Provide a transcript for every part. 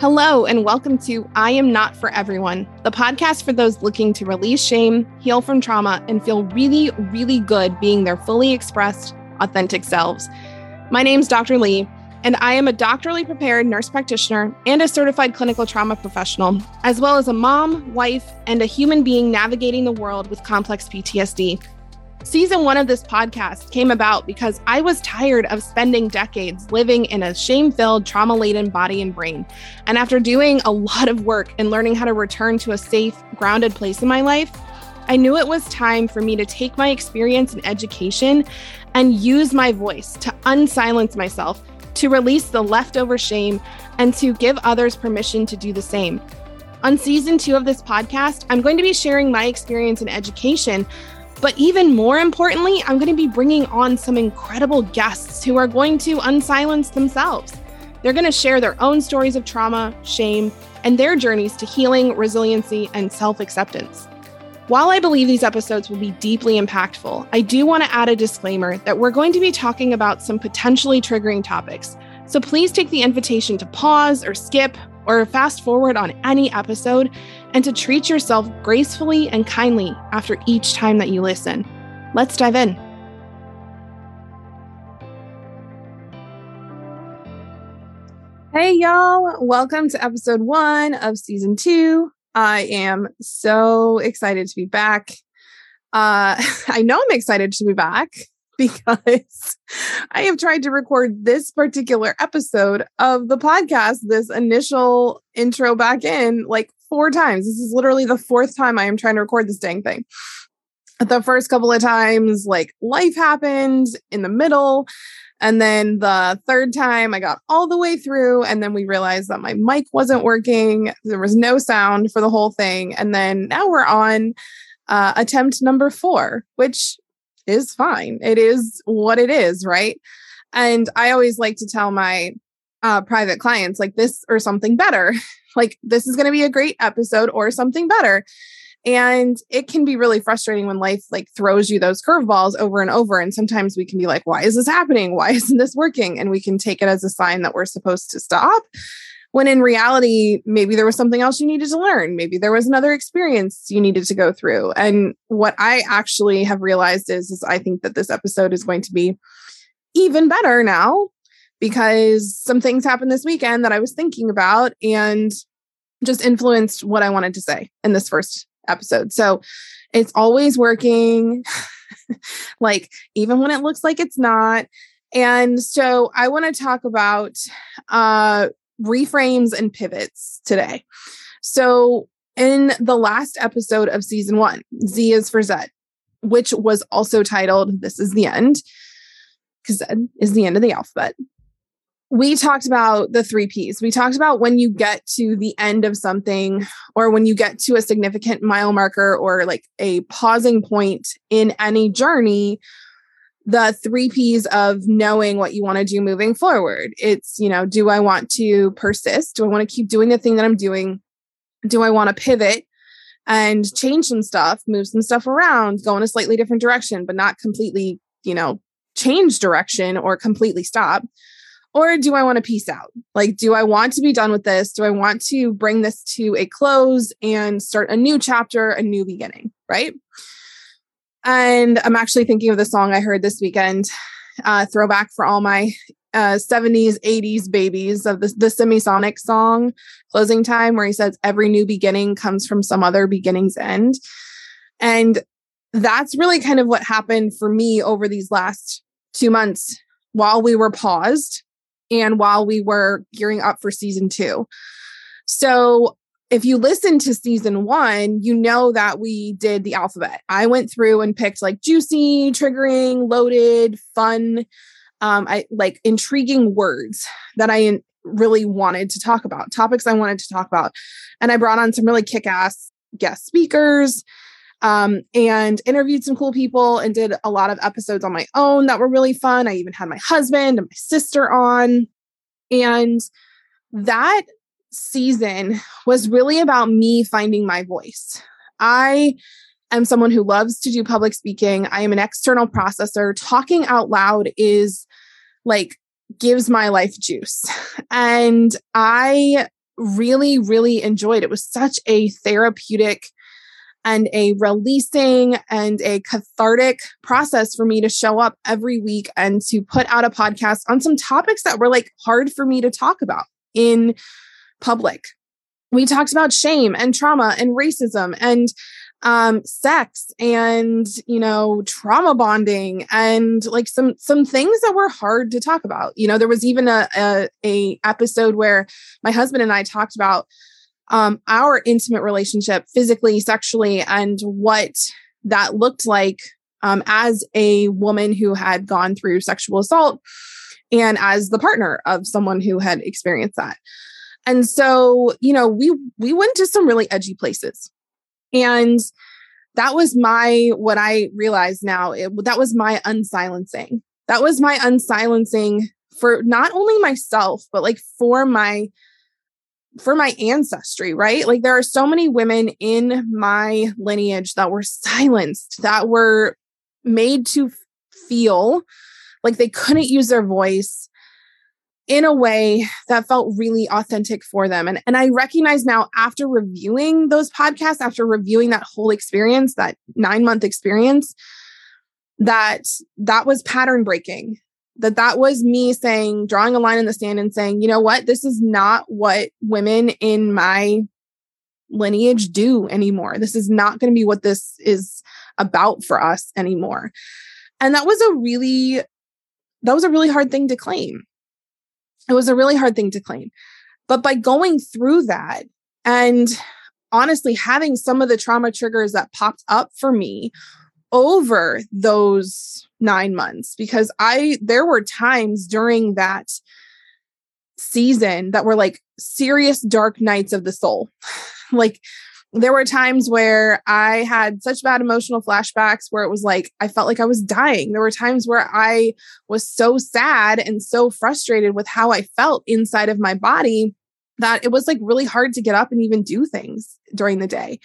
Hello, and welcome to I Am Not for Everyone, the podcast for those looking to release shame, heal from trauma, and feel really, really good being their fully expressed, authentic selves. My name's Dr. Lee, and I am a doctorally prepared nurse practitioner and a certified clinical trauma professional, as well as a mom, wife, and a human being navigating the world with complex PTSD. Season one of this podcast came about because I was tired of spending decades living in a shame filled, trauma laden body and brain. And after doing a lot of work and learning how to return to a safe, grounded place in my life, I knew it was time for me to take my experience and education and use my voice to unsilence myself, to release the leftover shame, and to give others permission to do the same. On season two of this podcast, I'm going to be sharing my experience in education but even more importantly, I'm going to be bringing on some incredible guests who are going to unsilence themselves. They're going to share their own stories of trauma, shame, and their journeys to healing, resiliency, and self acceptance. While I believe these episodes will be deeply impactful, I do want to add a disclaimer that we're going to be talking about some potentially triggering topics. So please take the invitation to pause or skip or fast forward on any episode and to treat yourself gracefully and kindly after each time that you listen. Let's dive in. Hey, y'all. Welcome to episode one of season two. I am so excited to be back. Uh, I know I'm excited to be back because I have tried to record this particular episode of the podcast, this initial intro back in like four times. This is literally the fourth time I am trying to record this dang thing. The first couple of times, like life happened in the middle. And then the third time, I got all the way through. And then we realized that my mic wasn't working. There was no sound for the whole thing. And then now we're on uh, attempt number four, which is fine. It is what it is, right? And I always like to tell my uh, private clients, like this or something better. like this is going to be a great episode or something better. And it can be really frustrating when life like throws you those curveballs over and over. And sometimes we can be like, why is this happening? Why isn't this working? And we can take it as a sign that we're supposed to stop when in reality, maybe there was something else you needed to learn. Maybe there was another experience you needed to go through. And what I actually have realized is, is I think that this episode is going to be even better now because some things happened this weekend that I was thinking about and just influenced what I wanted to say in this first episode. So it's always working, like, even when it looks like it's not. And so I want to talk about uh, reframes and pivots today. So, in the last episode of season one, Z is for Zed, which was also titled This is the End, because Zed is the end of the alphabet. We talked about the three P's. We talked about when you get to the end of something or when you get to a significant mile marker or like a pausing point in any journey, the three P's of knowing what you want to do moving forward. It's, you know, do I want to persist? Do I want to keep doing the thing that I'm doing? Do I want to pivot and change some stuff, move some stuff around, go in a slightly different direction, but not completely, you know, change direction or completely stop? Or do I want to peace out? Like, do I want to be done with this? Do I want to bring this to a close and start a new chapter, a new beginning? Right. And I'm actually thinking of the song I heard this weekend, uh, throwback for all my uh, 70s, 80s babies of the, the Semisonic song, Closing Time, where he says, Every new beginning comes from some other beginning's end. And that's really kind of what happened for me over these last two months while we were paused and while we were gearing up for season two. So if you listen to season one, you know that we did the alphabet. I went through and picked like juicy, triggering, loaded, fun, um, I like intriguing words that I really wanted to talk about, topics I wanted to talk about. And I brought on some really kick ass guest speakers um, and interviewed some cool people and did a lot of episodes on my own that were really fun. I even had my husband and my sister on. And that season was really about me finding my voice. I am someone who loves to do public speaking. I am an external processor. Talking out loud is like gives my life juice. And I really, really enjoyed. It was such a therapeutic and a releasing and a cathartic process for me to show up every week and to put out a podcast on some topics that were like hard for me to talk about in public. We talked about shame and trauma and racism and um sex and you know trauma bonding and like some some things that were hard to talk about you know there was even a a, a episode where my husband and i talked about um our intimate relationship physically sexually and what that looked like um as a woman who had gone through sexual assault and as the partner of someone who had experienced that and so you know we we went to some really edgy places and that was my, what I realize now, it, that was my unsilencing. That was my unsilencing for not only myself, but like for my, for my ancestry, right? Like there are so many women in my lineage that were silenced, that were made to feel like they couldn't use their voice, in a way that felt really authentic for them. And, and I recognize now after reviewing those podcasts, after reviewing that whole experience, that nine month experience, that that was pattern breaking. That that was me saying, drawing a line in the sand and saying, you know what, this is not what women in my lineage do anymore. This is not going to be what this is about for us anymore. And that was a really, that was a really hard thing to claim it was a really hard thing to claim. But by going through that and honestly having some of the trauma triggers that popped up for me over those nine months, because I, there were times during that season that were like serious dark nights of the soul. like there were times where I had such bad emotional flashbacks where it was like I felt like I was dying. There were times where I was so sad and so frustrated with how I felt inside of my body that it was like really hard to get up and even do things during the day.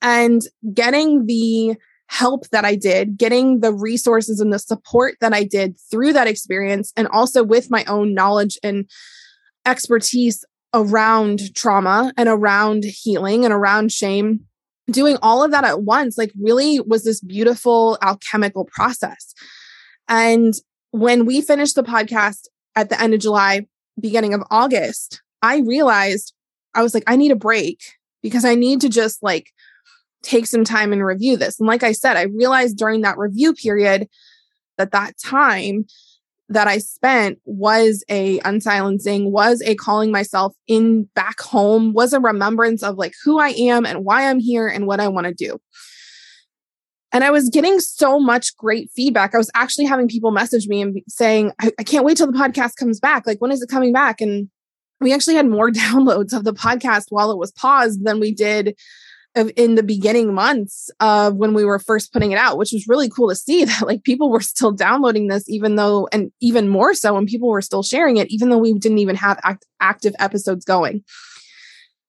And getting the help that I did, getting the resources and the support that I did through that experience, and also with my own knowledge and expertise around trauma and around healing and around shame doing all of that at once like really was this beautiful alchemical process. And when we finished the podcast at the end of july beginning of august i realized i was like i need a break because i need to just like take some time and review this and like i said i realized during that review period that that time that I spent was a unsilencing, was a calling myself in back home, was a remembrance of like who I am and why I'm here and what I want to do. And I was getting so much great feedback. I was actually having people message me and saying, I, I can't wait till the podcast comes back. Like, when is it coming back? And we actually had more downloads of the podcast while it was paused than we did of in the beginning months of when we were first putting it out, which was really cool to see that like people were still downloading this, even though, and even more so when people were still sharing it, even though we didn't even have act- active episodes going.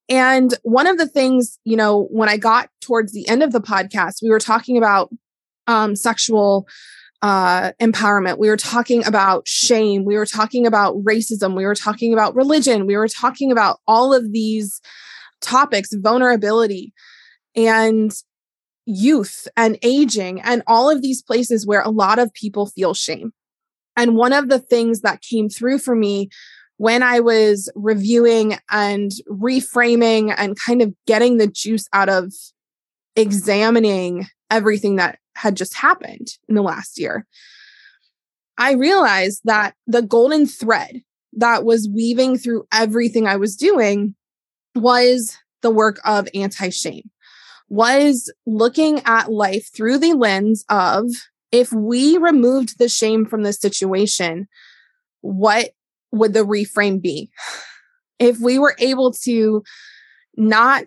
And one of the things, you know, when I got towards the end of the podcast, we were talking about um, sexual uh, empowerment. We were talking about shame. We were talking about racism. We were talking about religion. We were talking about all of these topics, vulnerability and youth and aging and all of these places where a lot of people feel shame. And one of the things that came through for me when I was reviewing and reframing and kind of getting the juice out of examining everything that had just happened in the last year, I realized that the golden thread that was weaving through everything I was doing was the work of anti shame, was looking at life through the lens of if we removed the shame from the situation, what would the reframe be? If we were able to not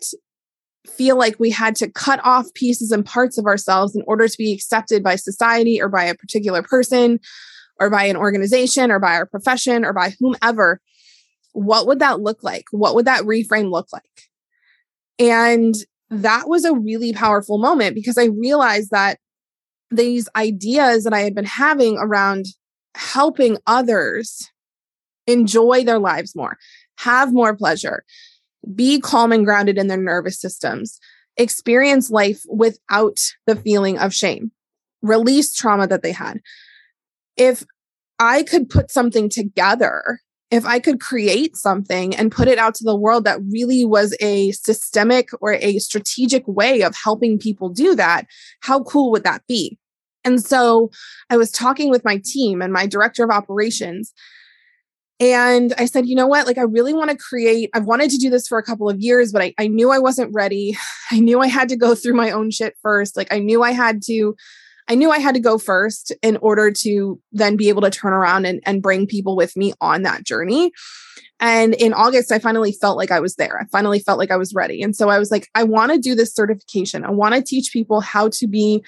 feel like we had to cut off pieces and parts of ourselves in order to be accepted by society or by a particular person or by an organization or by our profession or by whomever, what would that look like? What would that reframe look like? And that was a really powerful moment because I realized that these ideas that I had been having around helping others enjoy their lives more, have more pleasure, be calm and grounded in their nervous systems, experience life without the feeling of shame, release trauma that they had. If I could put something together, if I could create something and put it out to the world that really was a systemic or a strategic way of helping people do that, how cool would that be? And so I was talking with my team and my director of operations, and I said, you know what? Like, I really want to create, I've wanted to do this for a couple of years, but I, I knew I wasn't ready. I knew I had to go through my own shit first. Like, I knew I had to, I knew I had to go first in order to then be able to turn around and, and bring people with me on that journey. And in August, I finally felt like I was there. I finally felt like I was ready. And so I was like, I want to do this certification. I want to teach people how to be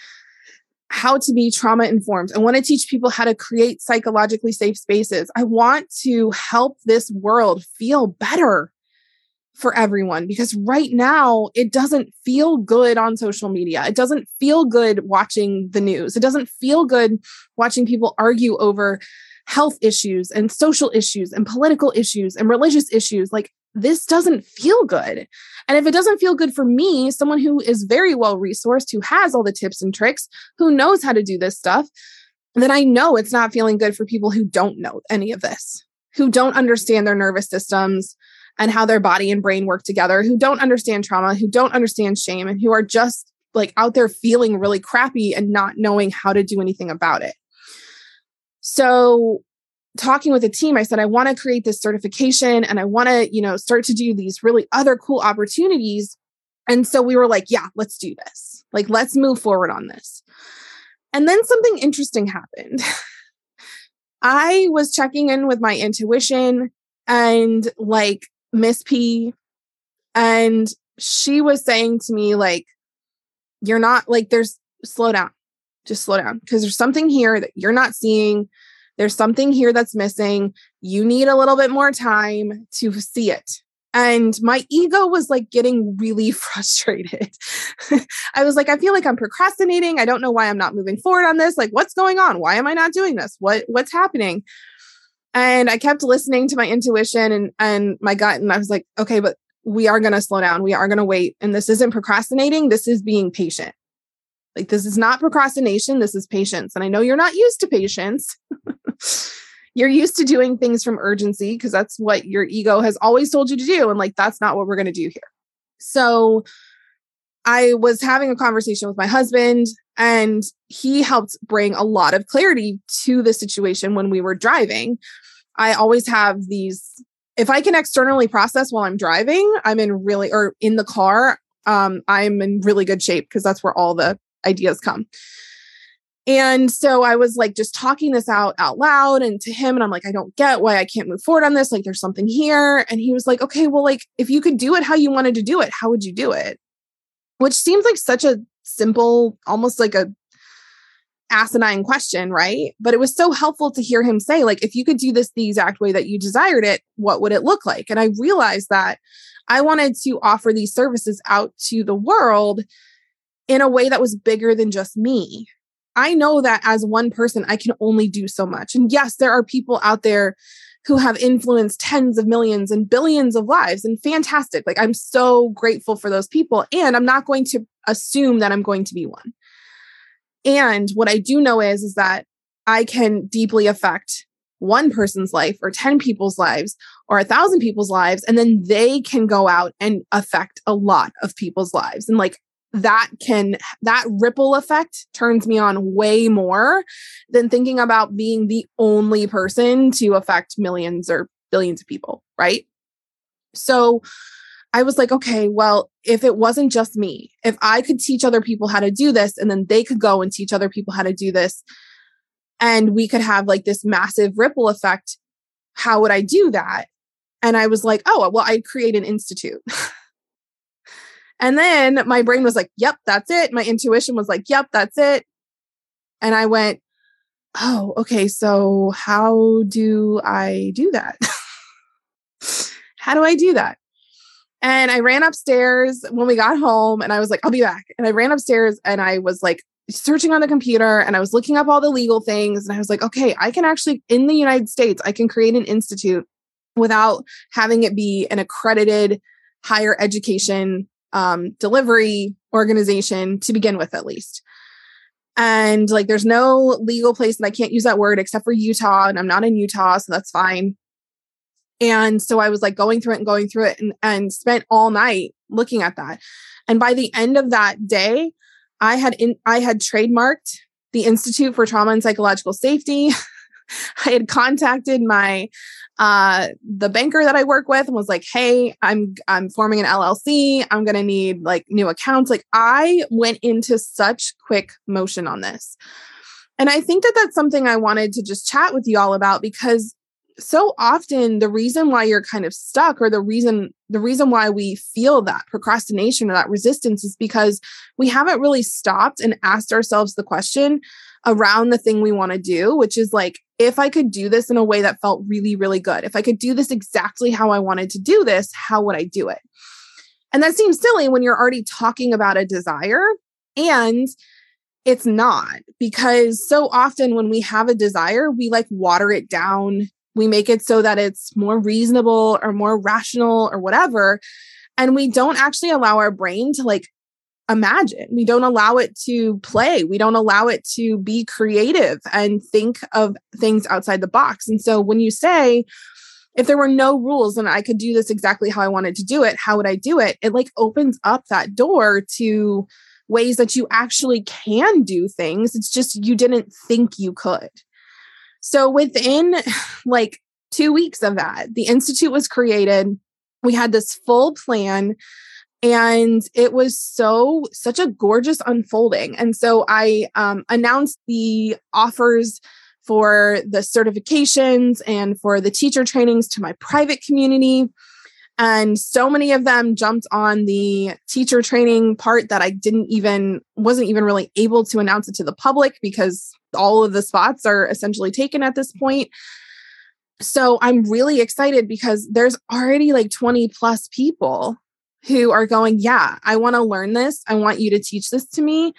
how to be trauma informed. I want to teach people how to create psychologically safe spaces. I want to help this world feel better for everyone because right now it doesn't feel good on social media. It doesn't feel good watching the news. It doesn't feel good watching people argue over health issues and social issues and political issues and religious issues. Like this doesn't feel good. And if it doesn't feel good for me, someone who is very well resourced, who has all the tips and tricks, who knows how to do this stuff, then I know it's not feeling good for people who don't know any of this, who don't understand their nervous systems and how their body and brain work together, who don't understand trauma, who don't understand shame, and who are just like out there feeling really crappy and not knowing how to do anything about it. So talking with a team, I said, I want to create this certification and I want to, you know, start to do these really other cool opportunities. And so we were like, yeah, let's do this. Like, let's move forward on this. And then something interesting happened. I was checking in with my intuition and like Miss P, and she was saying to me, like, you're not like, there's slow down, just slow down because there's something here that you're not seeing there's something here that's missing. You need a little bit more time to see it. And my ego was like getting really frustrated. I was like, I feel like I'm procrastinating. I don't know why I'm not moving forward on this. Like, what's going on? Why am I not doing this? What what's happening? And I kept listening to my intuition and and my gut. And I was like, okay, but we are gonna slow down. We are gonna wait. And this isn't procrastinating. This is being patient. Like, this is not procrastination. This is patience. And I know you're not used to patience. you're used to doing things from urgency because that's what your ego has always told you to do. And like, that's not what we're going to do here. So I was having a conversation with my husband, and he helped bring a lot of clarity to the situation when we were driving. I always have these, if I can externally process while I'm driving, I'm in really, or in the car, um, I'm in really good shape because that's where all the ideas come. And so I was like just talking this out out loud and to him and I'm like I don't get why I can't move forward on this like there's something here and he was like okay well like if you could do it how you wanted to do it how would you do it? Which seems like such a simple almost like a asinine question, right? But it was so helpful to hear him say like if you could do this the exact way that you desired it, what would it look like? And I realized that I wanted to offer these services out to the world in a way that was bigger than just me I know that as one person, I can only do so much. And yes, there are people out there who have influenced tens of millions and billions of lives and fantastic. Like I'm so grateful for those people. And I'm not going to assume that I'm going to be one. And what I do know is, is that I can deeply affect one person's life or 10 people's lives or a thousand people's lives. And then they can go out and affect a lot of people's lives. And like, that can that ripple effect turns me on way more than thinking about being the only person to affect millions or billions of people right so i was like okay well if it wasn't just me if i could teach other people how to do this and then they could go and teach other people how to do this and we could have like this massive ripple effect how would i do that and i was like oh well i'd create an institute And then my brain was like, yep, that's it. My intuition was like, yep, that's it. And I went, oh, okay. So how do I do that? how do I do that? And I ran upstairs when we got home and I was like, I'll be back. And I ran upstairs and I was like searching on the computer and I was looking up all the legal things. And I was like, okay, I can actually, in the United States, I can create an institute without having it be an accredited higher education um, delivery organization to begin with, at least. And like, there's no legal place that I can't use that word except for Utah, and I'm not in Utah, so that's fine. And so I was like going through it and going through it and, and spent all night looking at that. And by the end of that day, I had in I had trademarked the Institute for Trauma and Psychological Safety. I had contacted my uh the banker that I work with and was like, "Hey, I'm I'm forming an LLC. I'm going to need like new accounts." Like I went into such quick motion on this. And I think that that's something I wanted to just chat with you all about because so often the reason why you're kind of stuck or the reason the reason why we feel that procrastination or that resistance is because we haven't really stopped and asked ourselves the question around the thing we want to do which is like if i could do this in a way that felt really really good if i could do this exactly how i wanted to do this how would i do it? And that seems silly when you're already talking about a desire and it's not because so often when we have a desire we like water it down we make it so that it's more reasonable or more rational or whatever. And we don't actually allow our brain to like imagine. We don't allow it to play. We don't allow it to be creative and think of things outside the box. And so when you say if there were no rules and i could do this exactly how i wanted to do it how would i do it? it like opens up that door to ways that you actually can do things. It's just you didn't think you could so within like two weeks of that, the Institute was created. We had this full plan and it was so such a gorgeous unfolding and so i um, announced the offers for the certifications and for the teacher trainings to my private community and so many of them jumped on the teacher training part that i didn't even wasn't even really able to announce it to the public because all of the spots are essentially taken at this point. So I'm really excited because there's already like 20 plus people who are going, Yeah, I want to learn this. I want you to teach this to me.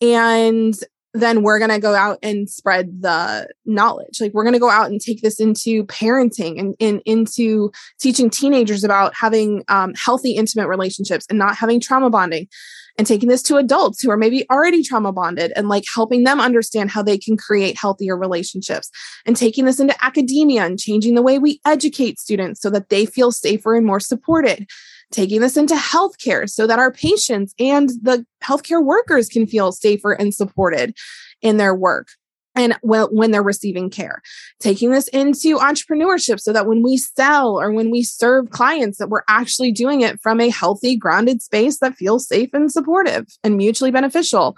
And then we're going to go out and spread the knowledge. Like we're going to go out and take this into parenting and, and into teaching teenagers about having um, healthy, intimate relationships and not having trauma bonding and taking this to adults who are maybe already trauma bonded and like helping them understand how they can create healthier relationships and taking this into academia and changing the way we educate students so that they feel safer and more supported taking this into healthcare so that our patients and the healthcare workers can feel safer and supported in their work and when, they're receiving care. Taking this into entrepreneurship so that when we sell or when we serve clients that we're actually doing it from a healthy grounded space that feels safe and supportive and mutually beneficial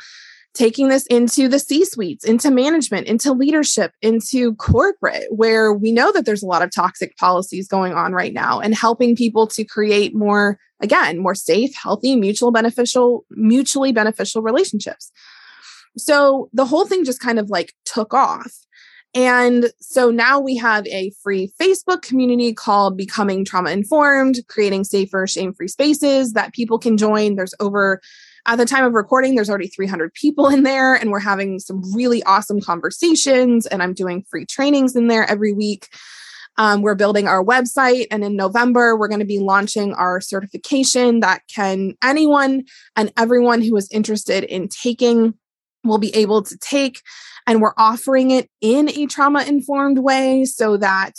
taking this into the C suites, into management, into leadership, into corporate, where we know that there's a lot of toxic policies going on right now, and helping people to create more, again, more safe, healthy, mutual beneficial, mutually beneficial relationships. So the whole thing just kind of like took off. And so now we have a free Facebook community called Becoming Trauma Informed, creating safer, shame free spaces that people can join. There's over at the time of recording, there's already 300 people in there, and we're having some really awesome conversations. And I'm doing free trainings in there every week. Um, we're building our website, and in November, we're going to be launching our certification that can anyone and everyone who is interested in taking will be able to take. And we're offering it in a trauma informed way so that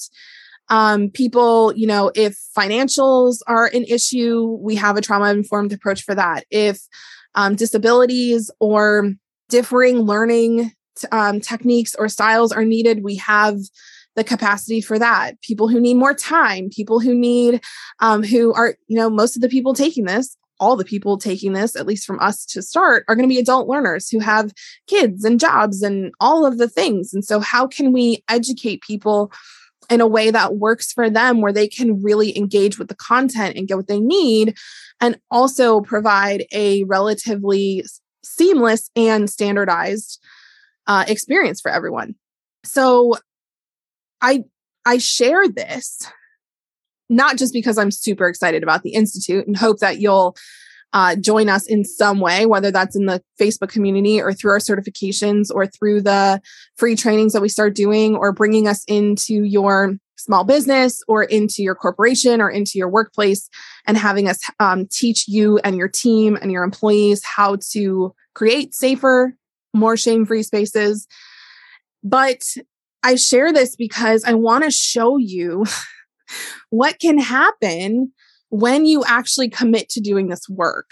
um, people, you know, if financials are an issue, we have a trauma informed approach for that. If um, disabilities or differing learning t- um, techniques or styles are needed, we have the capacity for that. People who need more time, people who need, um, who are, you know, most of the people taking this, all the people taking this, at least from us to start, are going to be adult learners who have kids and jobs and all of the things. And so, how can we educate people? In a way that works for them where they can really engage with the content and get what they need and also provide a relatively seamless and standardized uh, experience for everyone. So i i share this not just because i'm super excited about the institute and hope that you'll uh, join us in some way, whether that's in the Facebook community or through our certifications or through the free trainings that we start doing or bringing us into your small business or into your corporation or into your workplace and having us um, teach you and your team and your employees how to create safer, more shame free spaces. But I share this because I want to show you what can happen when you actually commit to doing this work.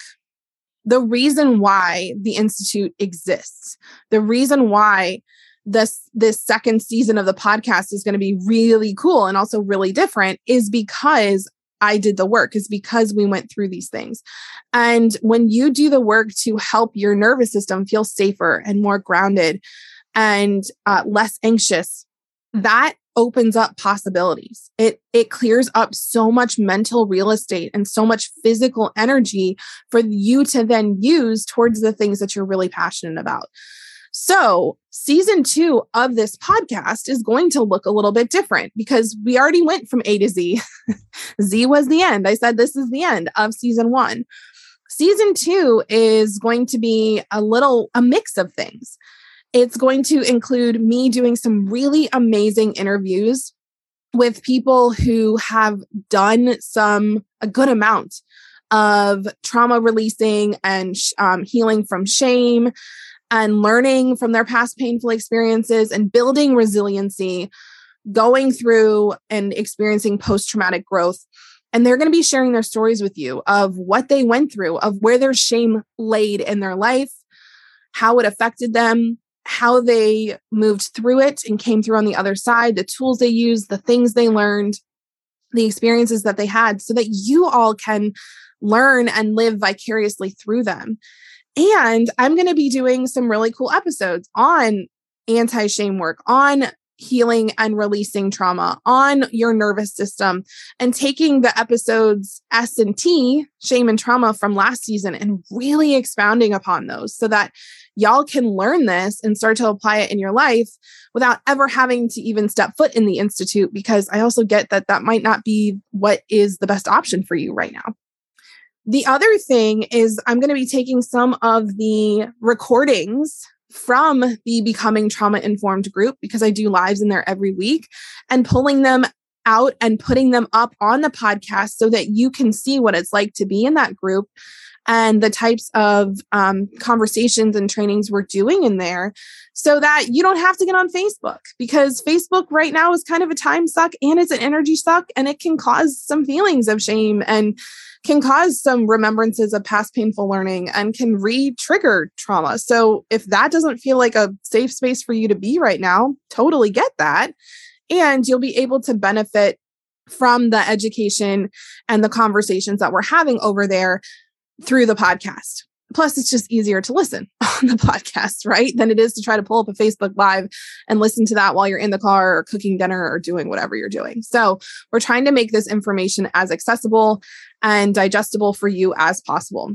The reason why the Institute exists, the reason why this this second season of the podcast is going to be really cool and also really different is because I did the work is because we went through these things. And when you do the work to help your nervous system feel safer and more grounded and uh, less anxious, that opens up possibilities. It it clears up so much mental real estate and so much physical energy for you to then use towards the things that you're really passionate about. So, season two of this podcast is going to look a little bit different because we already went from A to Z. Z was the end. I said this is the end of season one. Season two is going to be a little, a mix of things. It's going to include me doing some really amazing interviews with people who have done some, a good amount of trauma releasing and um, healing from shame and learning from their past painful experiences and building resiliency, going through and experiencing post traumatic growth. And they're going to be sharing their stories with you of what they went through, of where their shame laid in their life, how it affected them, how they moved through it and came through on the other side, the tools they used, the things they learned, the experiences that they had, so that you all can learn and live vicariously through them. And I'm going to be doing some really cool episodes on anti shame work, on healing and releasing trauma, on your nervous system, and taking the episodes S and T, shame and trauma from last season, and really expounding upon those so that y'all can learn this and start to apply it in your life without ever having to even step foot in the institute because I also get that that might not be what is the best option for you right now. The other thing is, I'm going to be taking some of the recordings from the Becoming Trauma Informed group because I do lives in there every week and pulling them out and putting them up on the podcast so that you can see what it's like to be in that group and the types of um, conversations and trainings we're doing in there so that you don't have to get on Facebook because Facebook right now is kind of a time suck and it's an energy suck and it can cause some feelings of shame and can cause some remembrances of past painful learning and can re trigger trauma. So, if that doesn't feel like a safe space for you to be right now, totally get that. And you'll be able to benefit from the education and the conversations that we're having over there through the podcast. Plus, it's just easier to listen on the podcast, right? Than it is to try to pull up a Facebook Live and listen to that while you're in the car or cooking dinner or doing whatever you're doing. So, we're trying to make this information as accessible and digestible for you as possible.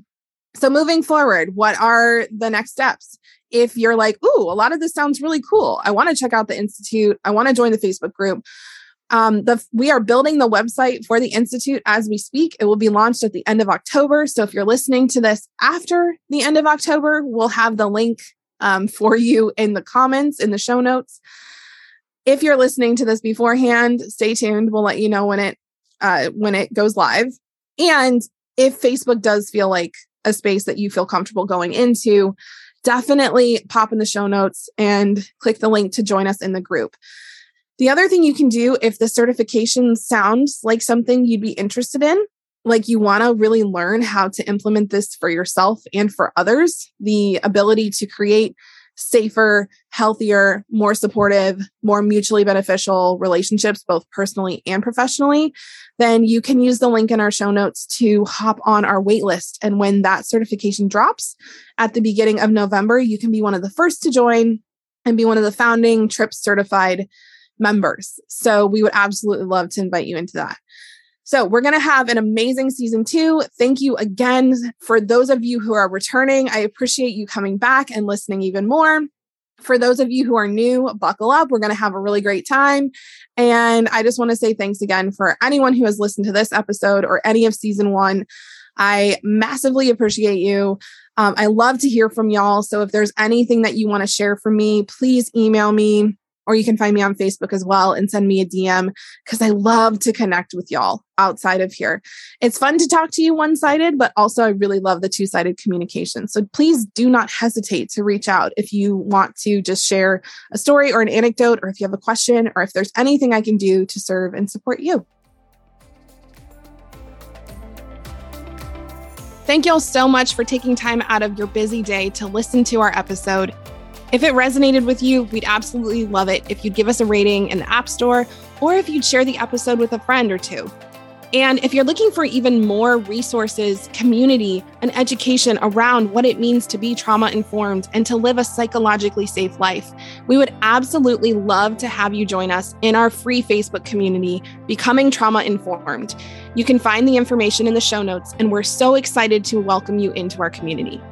So, moving forward, what are the next steps? If you're like, ooh, a lot of this sounds really cool. I want to check out the Institute. I want to join the Facebook group. Um, the we are building the website for the institute as we speak. It will be launched at the end of October. So if you're listening to this after the end of October, we'll have the link um, for you in the comments in the show notes. If you're listening to this beforehand, stay tuned. We'll let you know when it uh, when it goes live. And if Facebook does feel like a space that you feel comfortable going into, definitely pop in the show notes and click the link to join us in the group. The other thing you can do if the certification sounds like something you'd be interested in, like you want to really learn how to implement this for yourself and for others, the ability to create safer, healthier, more supportive, more mutually beneficial relationships, both personally and professionally, then you can use the link in our show notes to hop on our waitlist. And when that certification drops at the beginning of November, you can be one of the first to join and be one of the founding TRIP certified members. So we would absolutely love to invite you into that. So we're going to have an amazing season two. Thank you again for those of you who are returning. I appreciate you coming back and listening even more. For those of you who are new, buckle up. We're going to have a really great time. And I just want to say thanks again for anyone who has listened to this episode or any of season one. I massively appreciate you. Um, I love to hear from y'all. So if there's anything that you want to share for me, please email me or you can find me on Facebook as well and send me a DM because I love to connect with y'all outside of here. It's fun to talk to you one sided, but also I really love the two sided communication. So please do not hesitate to reach out if you want to just share a story or an anecdote, or if you have a question, or if there's anything I can do to serve and support you. Thank y'all so much for taking time out of your busy day to listen to our episode. If it resonated with you, we'd absolutely love it if you'd give us a rating in the App Store or if you'd share the episode with a friend or two. And if you're looking for even more resources, community, and education around what it means to be trauma informed and to live a psychologically safe life, we would absolutely love to have you join us in our free Facebook community, Becoming Trauma Informed. You can find the information in the show notes, and we're so excited to welcome you into our community.